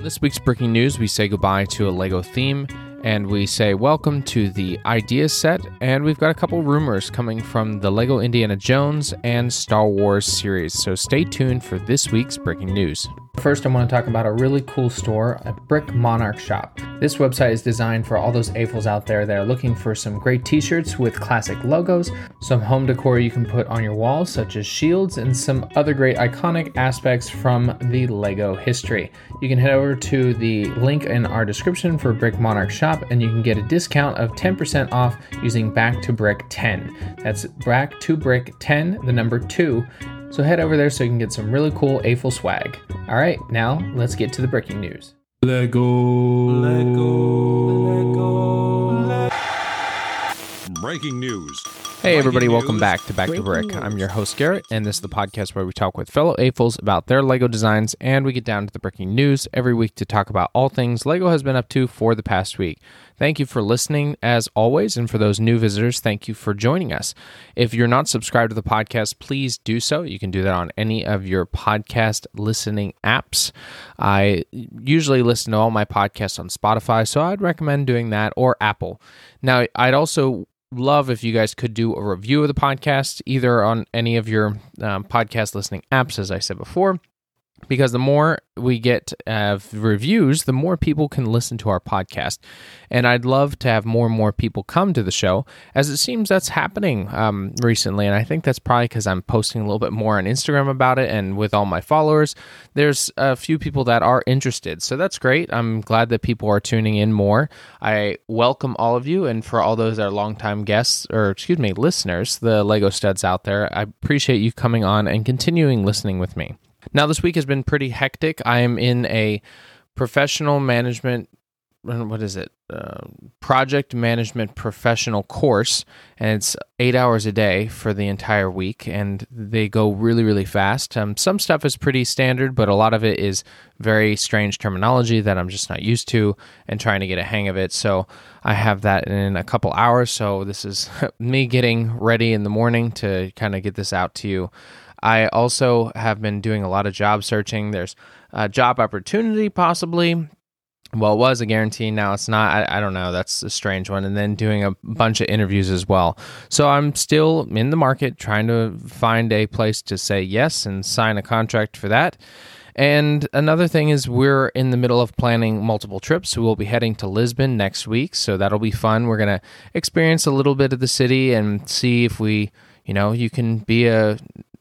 This week's Bricking News, we say goodbye to a Lego theme and we say welcome to the ideas set. And we've got a couple rumors coming from the Lego Indiana Jones and Star Wars series. So stay tuned for this week's Bricking News. First, I want to talk about a really cool store, a Brick Monarch shop. This website is designed for all those AFOLs out there that are looking for some great t shirts with classic logos, some home decor you can put on your walls, such as shields, and some other great iconic aspects from the Lego history. You can head over to the link in our description for Brick Monarch shop and you can get a discount of 10% off using Back to Brick 10. That's Back to Brick 10, the number 2 so head over there so you can get some really cool AFOL swag. All right, now let's get to the Bricking News. Lego. Lego. Hey, everybody, welcome back to Back 2 Brick. I'm your host, Garrett, and this is the podcast where we talk with fellow AFOLs about their LEGO designs and we get down to the Bricking News every week to talk about all things LEGO has been up to for the past week. Thank you for listening as always, and for those new visitors, thank you for joining us. If you're not subscribed to the podcast, please do so. You can do that on any of your podcast listening apps. I usually listen to all my podcasts on Spotify, so I'd recommend doing that or Apple. Now, I'd also love if you guys could do a review of the podcast either on any of your um, podcast listening apps, as I said before, because the more we get uh, reviews, the more people can listen to our podcast. And I'd love to have more and more people come to the show, as it seems that's happening um, recently. And I think that's probably because I'm posting a little bit more on Instagram about it. And with all my followers, there's a few people that are interested. So that's great. I'm glad that people are tuning in more. I welcome all of you. And for all those that are longtime guests, or excuse me, listeners, the Lego studs out there, I appreciate you coming on and continuing listening with me. Now, this week has been pretty hectic. I am in a professional management, what is it? Uh, project management professional course, and it's eight hours a day for the entire week, and they go really, really fast. Um, some stuff is pretty standard, but a lot of it is very strange terminology that I'm just not used to and trying to get a hang of it. So I have that in a couple hours. So this is me getting ready in the morning to kind of get this out to you. I also have been doing a lot of job searching. There's a job opportunity, possibly. Well, it was a guarantee. Now it's not. I, I, don't know. That's a strange one. And then doing a bunch of interviews as well. So I'm still in the market trying to find a place to say yes and sign a contract for that. And another thing is, we're in the middle of planning multiple trips. We will be heading to Lisbon next week. So that'll be fun. We're going to experience a little bit of the city and see if we, you know, you can be a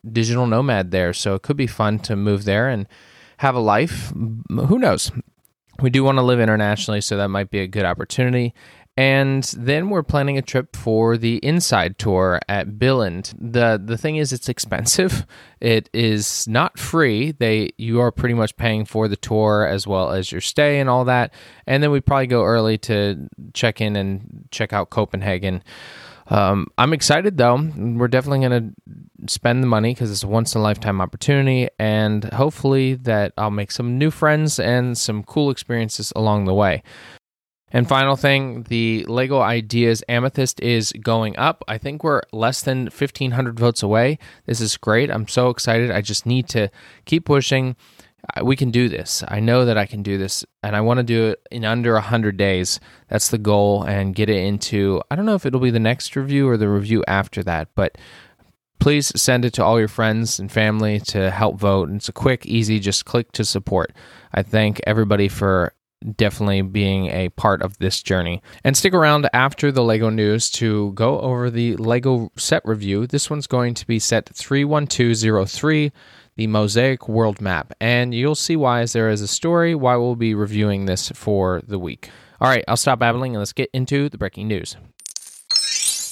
digital nomad there. So it could be fun to move there and have a life. Who knows? We do want to live internationally, so that might be a good opportunity. And then we're planning a trip for the inside tour at Billund. The the thing is it's expensive. It is not free. They you are pretty much paying for the tour as well as your stay and all that. And then we probably go early to check in and check out Copenhagen. Um, I'm excited though. We're definitely going to spend the money because it's a once in a lifetime opportunity, and hopefully that I'll make some new friends and some cool experiences along the way. And final thing, the Lego Ideas Amethyst is going up. I think we're less than 1,500 votes away. This is great. I'm so excited. I just need to keep pushing we can do this. I know that I can do this, and I want to do it in under 100 days. That's the goal, and get it into, I don't know if it'll be the next review or the review after that, but please send it to all your friends and family to help vote. And it's a quick, easy, just click to support. I thank everybody for definitely being a part of this journey. And stick around after the LEGO news to go over the LEGO set review. This one's going to be set 31203 the Mosaic World Map, and you'll see why as there is a story why we'll be reviewing this for the week. All right, I'll stop babbling and let's get into the Bricking News.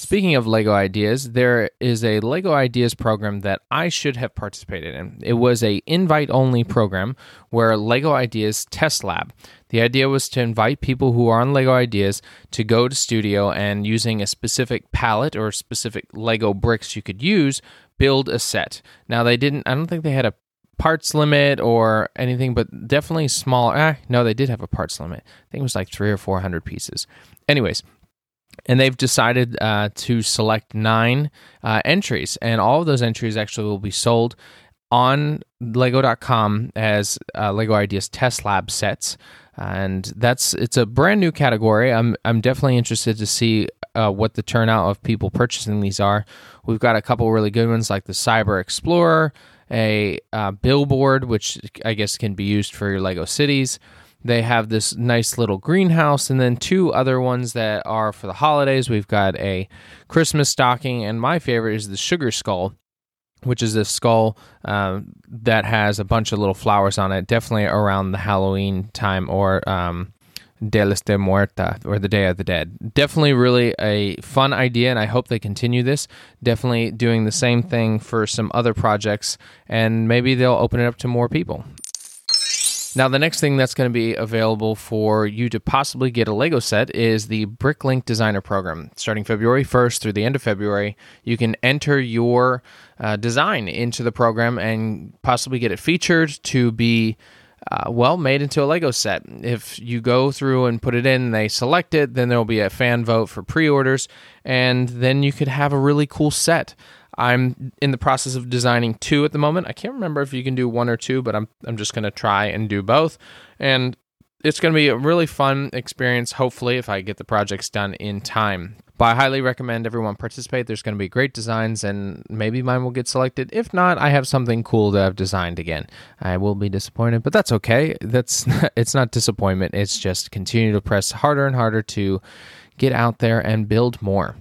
Speaking of Lego Ideas, there is a Lego Ideas program that I should have participated in. It was a invite only program where Lego Ideas Test Lab. The idea was to invite people who are on Lego Ideas to go to studio and using a specific palette or specific Lego bricks you could use build a set. Now they didn't. I don't think they had a parts limit or anything, but definitely small. Ah, no, they did have a parts limit. I think it was like three or four hundred pieces. Anyways, and they've decided uh, to select nine uh, entries, and all of those entries actually will be sold on lego.com as uh, lego ideas test lab sets. And that's it's a brand new category. I'm i'm definitely interested to see uh, what the turnout of people purchasing these are. We've got a couple really good ones like the cyber explorer a uh, billboard which i guess can be used for your lego cities. They have this nice little greenhouse and then two other ones that are for the holidays. We've got a christmas stocking and my favorite is the sugar skull which is this skull um, that has a bunch of little flowers on it, definitely around the Halloween time or um, Los de Muerta or the Day of the Dead. Definitely really a fun idea, and I hope they continue this. Definitely doing the same thing for some other projects, and maybe they'll open it up to more people. Now, the next thing that's going to be available for you to possibly get a Lego set is the Bricklink Designer Program. Starting February 1st through the end of February, you can enter your uh, design into the program and possibly get it featured to be. Uh, well, made into a Lego set. If you go through and put it in, they select it, then there will be a fan vote for pre orders, and then you could have a really cool set. I'm in the process of designing two at the moment. I can't remember if you can do one or two, but I'm I'm just going to try and do both. And it's going to be a really fun experience hopefully if I get the projects done in time. But I highly recommend everyone participate. There's going to be great designs and maybe mine will get selected. If not, I have something cool that I've designed again. I will be disappointed, but that's okay. That's it's not disappointment. It's just continue to press harder and harder to get out there and build more.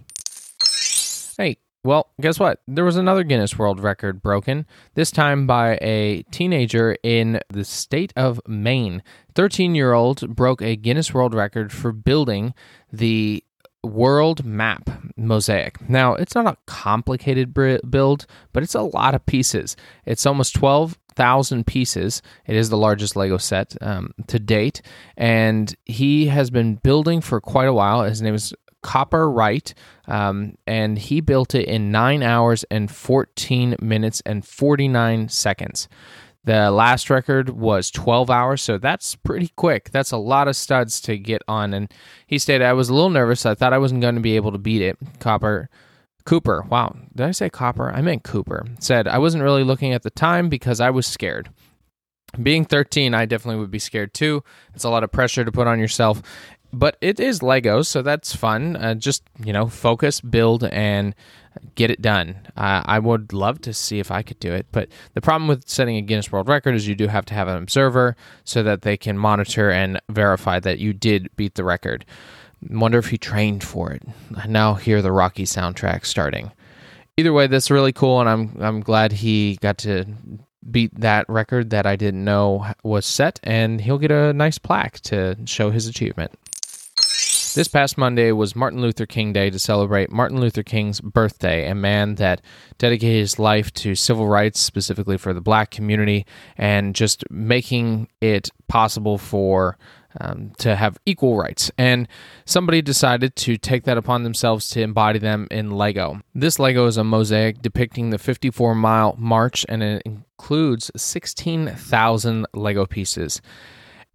Hey, well, guess what? There was another Guinness World Record broken, this time by a teenager in the state of Maine. 13 year old broke a Guinness World Record for building the world map mosaic. Now, it's not a complicated build, but it's a lot of pieces. It's almost 12,000 pieces. It is the largest Lego set um, to date. And he has been building for quite a while. His name is Copper Wright, um, and he built it in nine hours and 14 minutes and 49 seconds. The last record was 12 hours, so that's pretty quick. That's a lot of studs to get on. And he stated, I was a little nervous. I thought I wasn't going to be able to beat it. Copper. Cooper, wow, did I say Copper? I meant Cooper. Said, I wasn't really looking at the time because I was scared being 13 i definitely would be scared too it's a lot of pressure to put on yourself but it is Legos, so that's fun. Uh, just you know, focus, build, and get it done. Uh, I would love to see if I could do it, but the problem with setting a Guinness World Record is you do have to have an observer so that they can monitor and verify that you did beat the record. Wonder if he trained for it. I now hear the Rocky soundtrack starting. Either way, that's really cool, and I'm I'm glad he got to beat that record that I didn't know was set, and he'll get a nice plaque to show his achievement. This past Monday was Martin Luther King Day to celebrate Martin Luther King's birthday, a man that dedicated his life to civil rights, specifically for the black community, and just making it possible for um, to have equal rights. And somebody decided to take that upon themselves to embody them in Lego. This Lego is a mosaic depicting the 54 mile march, and it includes 16,000 Lego pieces.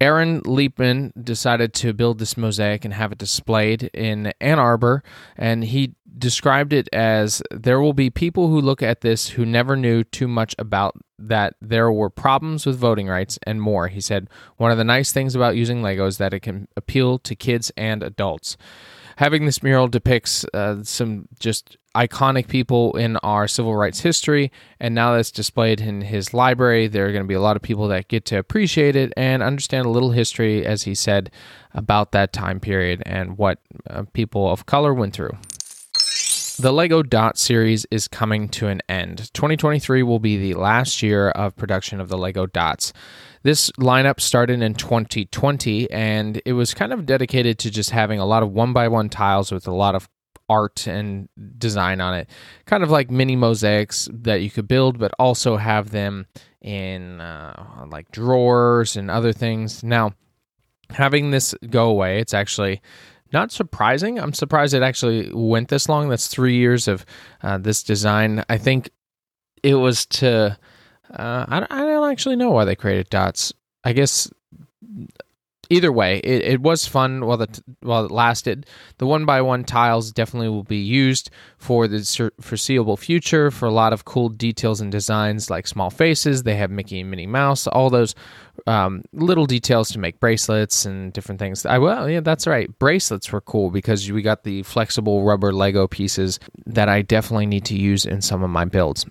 Aaron Leapman decided to build this mosaic and have it displayed in Ann Arbor, and he described it as there will be people who look at this who never knew too much about that there were problems with voting rights and more. He said, One of the nice things about using Lego is that it can appeal to kids and adults having this mural depicts uh, some just iconic people in our civil rights history, and now that's displayed in his library. There are going to be a lot of people that get to appreciate it and understand a little history, as he said, about that time period and what uh, people of color went through. The LEGO Dot series is coming to an end. 2023 will be the last year of production of the LEGO Dots. This lineup started in 2020 and it was kind of dedicated to just having a lot of one by one tiles with a lot of art and design on it. Kind of like mini mosaics that you could build, but also have them in uh, like drawers and other things. Now, having this go away, it's actually not surprising. I'm surprised it actually went this long. That's three years of uh, this design. I think it was to uh, I, I don't actually know why they created dots. I guess either way, it, it was fun while the while it lasted. The one by one tiles definitely will be used for the foreseeable future for a lot of cool details and designs like small faces. They have Mickey and Minnie Mouse, all those um, little details to make bracelets and different things. I well, yeah, that's right. Bracelets were cool because we got the flexible rubber Lego pieces that I definitely need to use in some of my builds.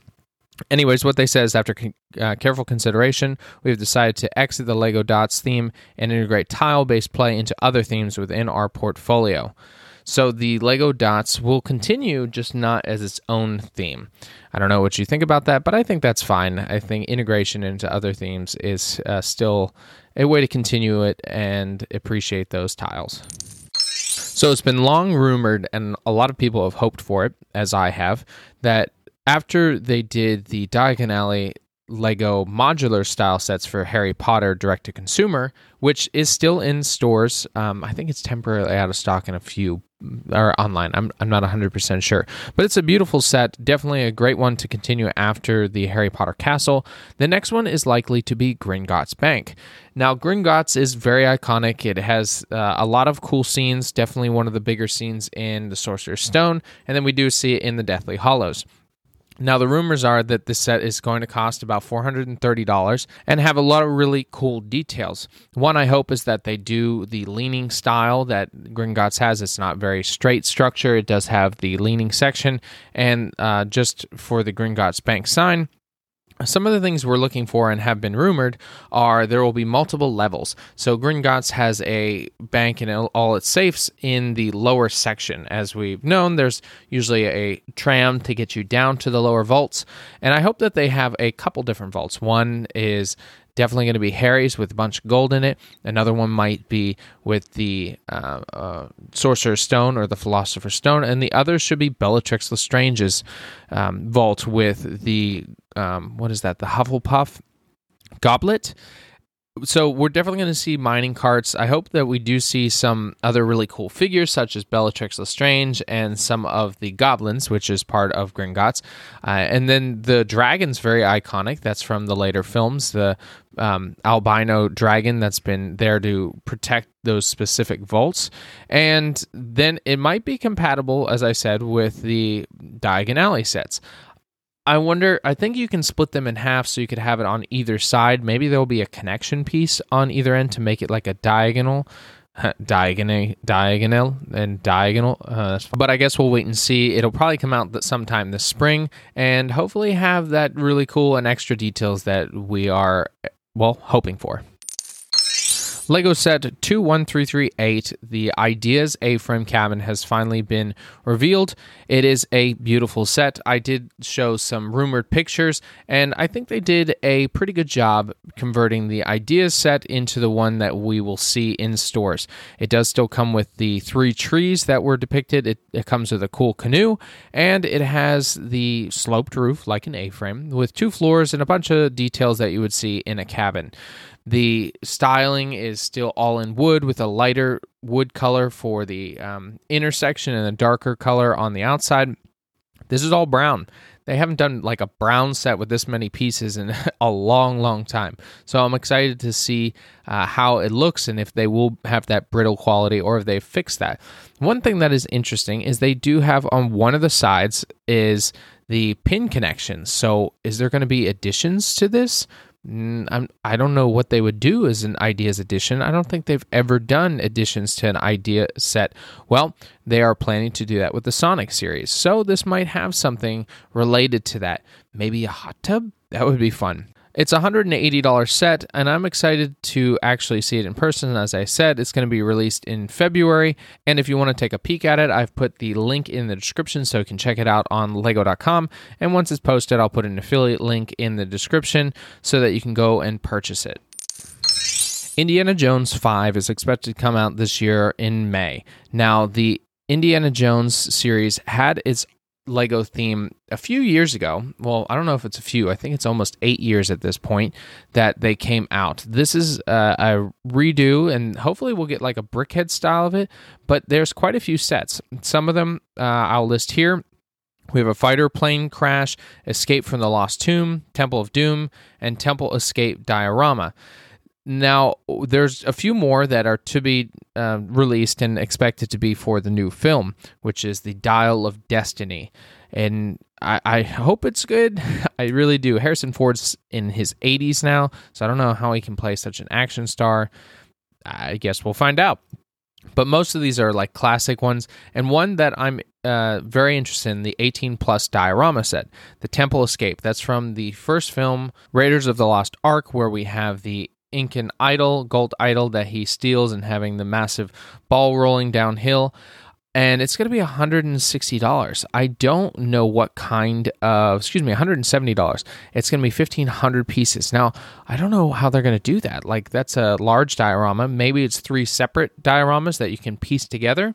Anyways, what they say is after uh, careful consideration, we have decided to exit the Lego Dots theme and integrate tile based play into other themes within our portfolio. So the Lego Dots will continue, just not as its own theme. I don't know what you think about that, but I think that's fine. I think integration into other themes is uh, still a way to continue it and appreciate those tiles. So it's been long rumored, and a lot of people have hoped for it, as I have, that after they did the Diagon Alley Lego modular style sets for Harry Potter direct to consumer, which is still in stores. Um, I think it's temporarily out of stock in a few or online. I'm, I'm not 100% sure. But it's a beautiful set. Definitely a great one to continue after the Harry Potter castle. The next one is likely to be Gringotts Bank. Now, Gringotts is very iconic. It has uh, a lot of cool scenes, definitely one of the bigger scenes in the Sorcerer's Stone. And then we do see it in the Deathly Hallows. Now, the rumors are that this set is going to cost about $430 and have a lot of really cool details. One I hope is that they do the leaning style that Gringotts has. It's not very straight structure, it does have the leaning section. And uh, just for the Gringotts Bank sign, some of the things we're looking for and have been rumored are there will be multiple levels. So Gringotts has a bank and all its safes in the lower section. As we've known, there's usually a tram to get you down to the lower vaults. And I hope that they have a couple different vaults. One is definitely going to be Harry's with a bunch of gold in it. Another one might be with the uh, uh, Sorcerer's Stone or the Philosopher's Stone, and the other should be Bellatrix Lestrange's um, vault with the um, what is that? The Hufflepuff goblet so we're definitely going to see mining carts. I hope that we do see some other really cool figures, such as Bellatrix Lestrange and some of the goblins, which is part of Gringotts. Uh, and then the dragon's very iconic. That's from the later films. The um, albino dragon that's been there to protect those specific vaults. And then it might be compatible, as I said, with the Diagon Alley sets. I wonder. I think you can split them in half so you could have it on either side. Maybe there'll be a connection piece on either end to make it like a diagonal, diagonal, diagonal, and diagonal. Uh, but I guess we'll wait and see. It'll probably come out sometime this spring, and hopefully have that really cool and extra details that we are well hoping for. Lego set 21338, the Ideas A frame cabin has finally been revealed. It is a beautiful set. I did show some rumored pictures, and I think they did a pretty good job converting the Ideas set into the one that we will see in stores. It does still come with the three trees that were depicted, it, it comes with a cool canoe, and it has the sloped roof like an A frame with two floors and a bunch of details that you would see in a cabin. The styling is still all in wood with a lighter wood color for the um, intersection and a darker color on the outside. This is all brown. They haven't done like a brown set with this many pieces in a long, long time. So I'm excited to see uh, how it looks and if they will have that brittle quality or if they fix that. One thing that is interesting is they do have on one of the sides is the pin connections. So is there going to be additions to this? I'm, I don't know what they would do as an ideas edition. I don't think they've ever done additions to an idea set. Well, they are planning to do that with the Sonic series. So this might have something related to that. Maybe a hot tub? That would be fun. It's a $180 set, and I'm excited to actually see it in person. As I said, it's going to be released in February. And if you want to take a peek at it, I've put the link in the description so you can check it out on lego.com. And once it's posted, I'll put an affiliate link in the description so that you can go and purchase it. Indiana Jones 5 is expected to come out this year in May. Now, the Indiana Jones series had its Lego theme a few years ago. Well, I don't know if it's a few. I think it's almost eight years at this point that they came out. This is uh, a redo, and hopefully we'll get like a brickhead style of it. But there's quite a few sets. Some of them uh, I'll list here. We have a fighter plane crash, Escape from the Lost Tomb, Temple of Doom, and Temple Escape diorama. Now, there's a few more that are to be uh, released and expected to be for the new film, which is The Dial of Destiny. And I, I hope it's good. I really do. Harrison Ford's in his 80s now, so I don't know how he can play such an action star. I guess we'll find out. But most of these are like classic ones, and one that I'm uh, very interested in the 18 plus diorama set, the Temple Escape. That's from the first film, Raiders of the Lost Ark, where we have the Incan idol, gold idol that he steals and having the massive ball rolling downhill. And it's going to be $160. I don't know what kind of, excuse me, $170. It's going to be 1,500 pieces. Now, I don't know how they're going to do that. Like, that's a large diorama. Maybe it's three separate dioramas that you can piece together,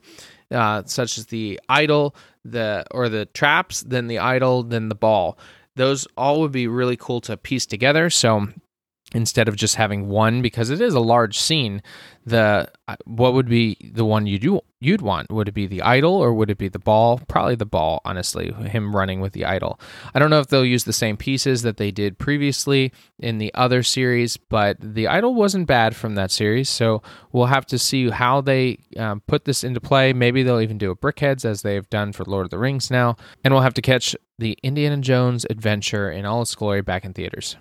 uh, such as the idol, the or the traps, then the idol, then the ball. Those all would be really cool to piece together. So, instead of just having one because it is a large scene the uh, what would be the one you do you'd want? Would it be the idol or would it be the ball? Probably the ball honestly him running with the idol. I don't know if they'll use the same pieces that they did previously in the other series but the idol wasn't bad from that series so we'll have to see how they um, put this into play. Maybe they'll even do a brickheads as they've done for lord of the rings now and we'll have to catch the indiana jones adventure in all its glory back in theaters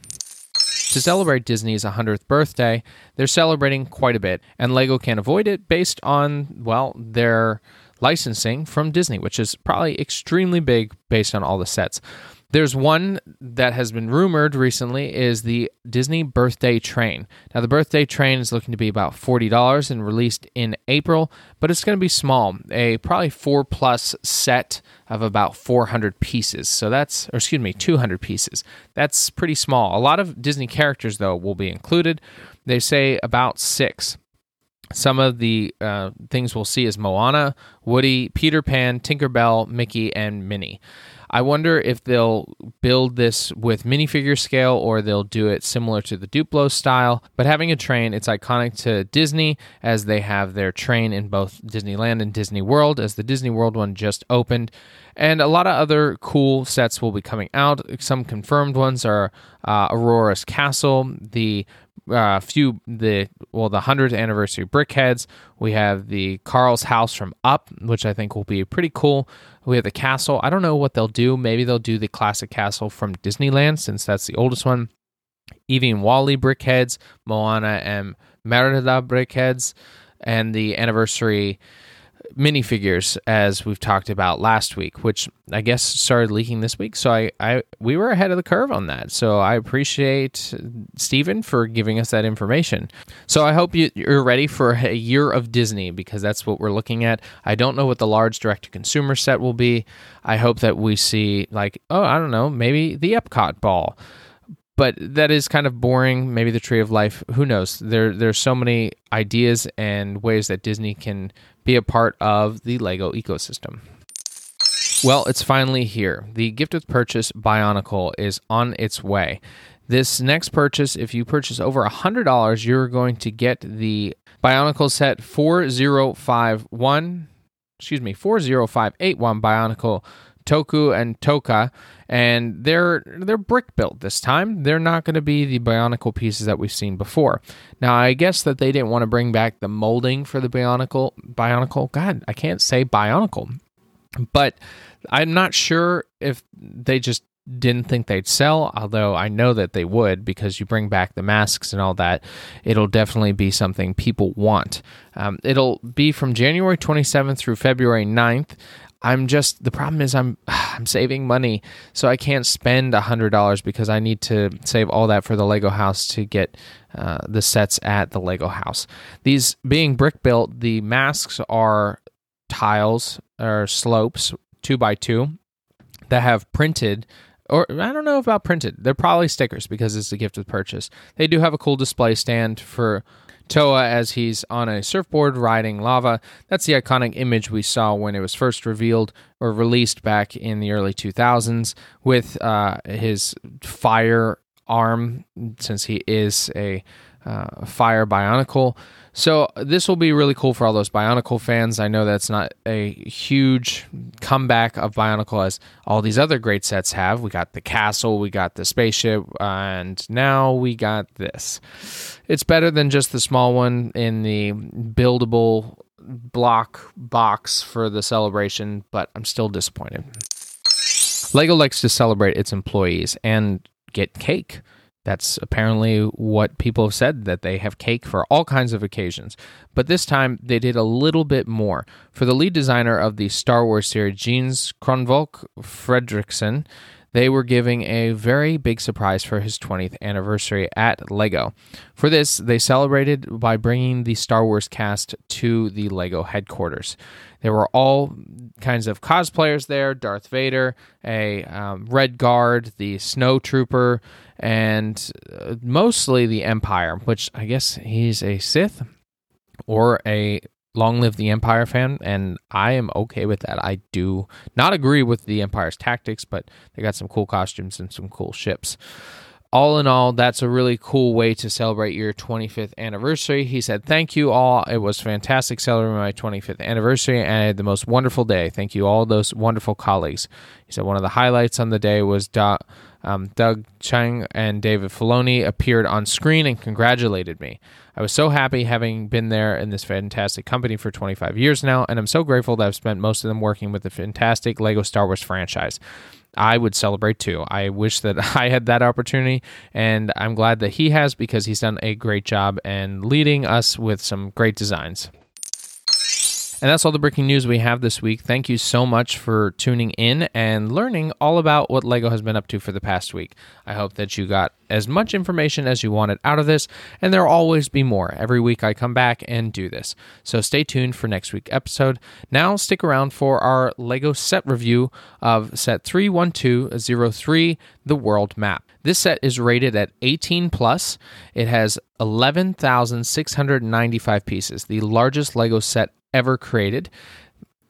to celebrate Disney's 100th birthday, they're celebrating quite a bit, and LEGO can't avoid it based on, well, their licensing from Disney, which is probably extremely big based on all the sets. There's one that has been rumored recently is the Disney Birthday Train. Now the Birthday Train is looking to be about $40 and released in April, but it's going to be small, a probably 4 plus set of about 400 pieces. So that's or excuse me, 200 pieces. That's pretty small. A lot of Disney characters though will be included. They say about 6. Some of the uh, things we'll see is Moana, Woody, Peter Pan, Tinkerbell, Mickey, and Minnie. I wonder if they'll build this with minifigure scale or they'll do it similar to the Duplo style. But having a train, it's iconic to Disney as they have their train in both Disneyland and Disney World, as the Disney World one just opened. And a lot of other cool sets will be coming out. Some confirmed ones are uh, Aurora's Castle, the uh, few the well the 100th anniversary brickheads we have the carl's house from up which i think will be pretty cool we have the castle. I don't know what they'll do. Maybe they'll do the classic castle from disneyland since that's the oldest one. Evie and WALL-E brickheads moana and merida brickheads and the anniversary minifigures as we've talked about last week, which I guess started leaking this week. So I, I we were ahead of the curve on that. So I appreciate uh, Stephen for giving us that information. So I hope you, you're ready for a year of Disney because that's what we're looking at. I don't know what the large direct to consumer set will be. I hope that we see like, oh, I don't know, maybe the Epcot ball but that is kind of boring. Maybe the Tree of Life. Who knows? There, there's so many ideas and ways that Disney can be a part of the Lego ecosystem. Well, it's finally here. The gift with purchase Bionicle is on its way. This next purchase, if you purchase over $100, you're going to get the Bionicle set 4051, excuse me, 40581 Bionicle Tahu and Takua, and they're they're brick built this time. They're not going to be the Bionicle pieces that we've seen before. Now, I guess that they didn't want to bring back the molding for the Bionicle. Bionicle, God, I can't say Bionicle, but I'm not sure if they just didn't think they'd sell, although I know that they would because you bring back the masks and all that. It'll definitely be something people want. Um, it'll be from January 27th through February 9th. I'm just the problem is I'm I'm saving money, so I can't spend a hundred dollars because I need to save all that for the Lego house to get uh, the sets at the Lego house. These being brick built, the masks are tiles or slopes two by two that have printed or I don't know about printed. They're probably stickers because it's a gift with purchase. They do have a cool display stand for Toa as he's on a surfboard riding lava. That's the iconic image we saw when it was first revealed or released back in the early 2000s with uh, his fire arm, since he is a uh, Fire Bionicle. So this will be really cool for all those Bionicle fans. I know that's not a huge comeback of Bionicle as all these other great sets have. We got the castle, we got the spaceship, and now we got this. It's better than just the small one in the buildable block box for the celebration, but I'm still disappointed. Lego likes to celebrate its employees and get cake. That's apparently what people have said that they have cake for all kinds of occasions. But this time they did a little bit more. For the lead designer of the Star Wars series, Jens Kronvold Frederiksen, they were giving a very big surprise for his 20th anniversary at LEGO. For this, they celebrated by bringing the Star Wars cast to the LEGO headquarters. There were all kinds of cosplayers there Darth Vader, a um, Red Guard, the Snow Trooper, and uh, mostly the Empire, which I guess he's a Sith or a Long Live the Empire fan, and I am okay with that. I do not agree with the Empire's tactics, but they got some cool costumes and some cool ships all in all, that's a really cool way to celebrate your 25th anniversary. He said, Thank you all. It was fantastic celebrating my 25th anniversary and I had the most wonderful day. Thank you, all those wonderful colleagues. He said, One of the highlights on the day was um, Doug Chiang and David Filoni appeared on screen and congratulated me. I was so happy having been there in this fantastic company for 25 years now, and I'm so grateful that I've spent most of them working with the fantastic Lego Star Wars franchise. I would celebrate too. I wish that I had that opportunity, and I'm glad that he has because he's done a great job and leading us with some great designs. And that's all the Bricking News we have this week. Thank you so much for tuning in and learning all about what LEGO has been up to for the past week. I hope that you got as much information as you wanted out of this, and there'll always be more. Every week I come back and do this. So stay tuned for next week's episode. Now stick around for our LEGO set review of set 31203, the world map. This set is rated at 18 plus. It has 11,695 pieces, the largest LEGO set ever created.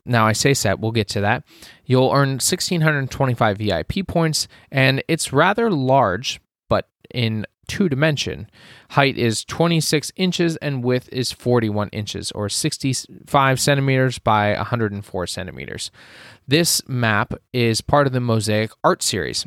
Now, I say set, we'll get to that. You'll earn 1,625 VIP points, and it's rather large, but in two dimension. Height is 26 inches and width is 41 inches, or 65 centimeters by 104 centimeters. This map is part of the Mosaic Art Series.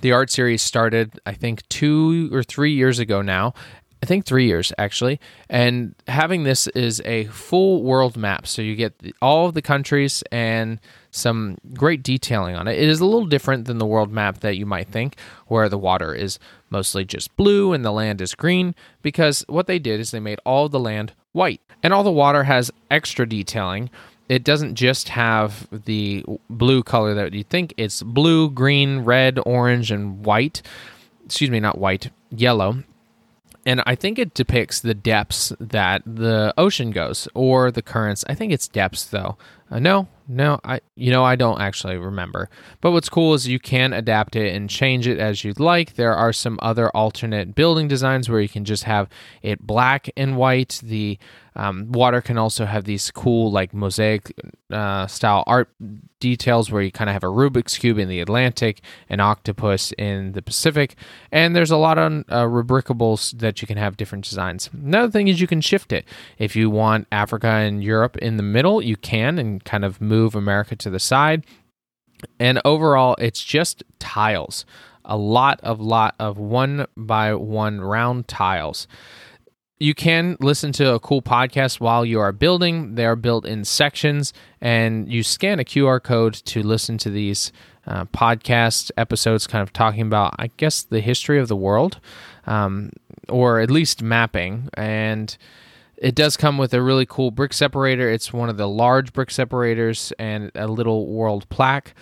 The art series started, I think, two or three years ago now, I think three years actually. And having this is a full world map. So you get all of the countries and some great detailing on it. It is a little different than the world map that you might think, where the water is mostly just blue and the land is green, because what they did is they made all the land white. And all the water has extra detailing. It doesn't just have the blue color that you think, it's blue, green, red, orange, and white. Excuse me, not white, yellow and I think it depicts the depths that the ocean goes or the currents. I think it's depths though. Uh, no, no, I you know I don't actually remember. But what's cool is you can adapt it and change it as you'd like. There are some other alternate building designs where you can just have it black and white. The um, water can also have these cool like mosaic uh, style art details where you kind of have a Rubik's cube in the Atlantic, an octopus in the Pacific, and there's a lot of uh, Rebrickables that you can have different designs. Another thing is you can shift it. If you want Africa and Europe in the middle, you can and kind of move America to the side. And overall, it's just tiles. A lot of lot of one by one round tiles. You can listen to a cool podcast while you are building. They are built in sections, and you scan a QR code to listen to these uh, podcast episodes, kind of talking about, I guess, the history of the world, um, or at least mapping. And it does come with a really cool brick separator. It's one of the large brick separators and a little world plaque.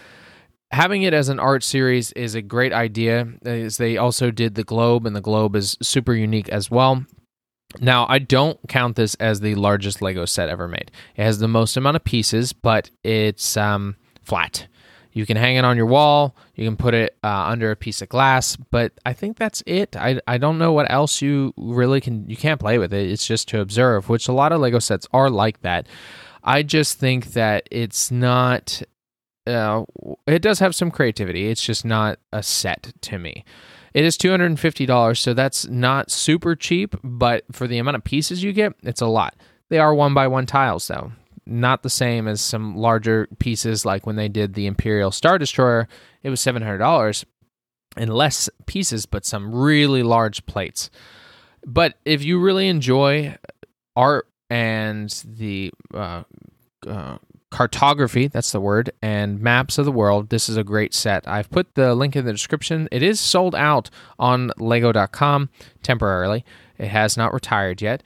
Having it as an art series is a great idea, as they also did the globe, and the globe is super unique as well. Now, I don't count this as the largest Lego set ever made. It has the most amount of pieces, but it's um, flat. You can hang it on your wall. You can put it uh, under a piece of glass, but I think that's it. I, I don't know what else you really can. You can't play with it. It's just to observe, which a lot of Lego sets are like that. I just think that it's not. Uh, it does have some creativity. It's just not a set to me. It is $250, so that's not super cheap, but for the amount of pieces you get, it's a lot. They are one by one tiles, though. Not the same as some larger pieces like when they did the Imperial Star Destroyer. It was $700 and less pieces, but some really large plates. But if you really enjoy art and the uh, uh, cartography, that's the word, and maps of the world, this is a great set. I've put the link in the description. It is sold out on lego.com temporarily. It has not retired yet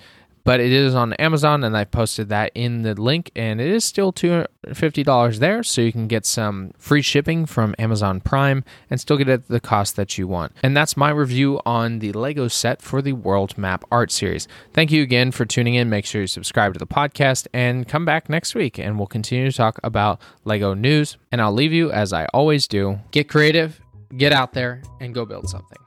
but it is on Amazon, and I posted that in the link, and it is still $250 there, so you can get some free shipping from Amazon Prime and still get it at the cost that you want. And that's my review on the Lego set for the World Map Art Series. Thank you again for tuning in. Make sure you subscribe to the podcast and come back next week, and we'll continue to talk about Lego news. And I'll leave you as I always do get creative, get out there, and go build something.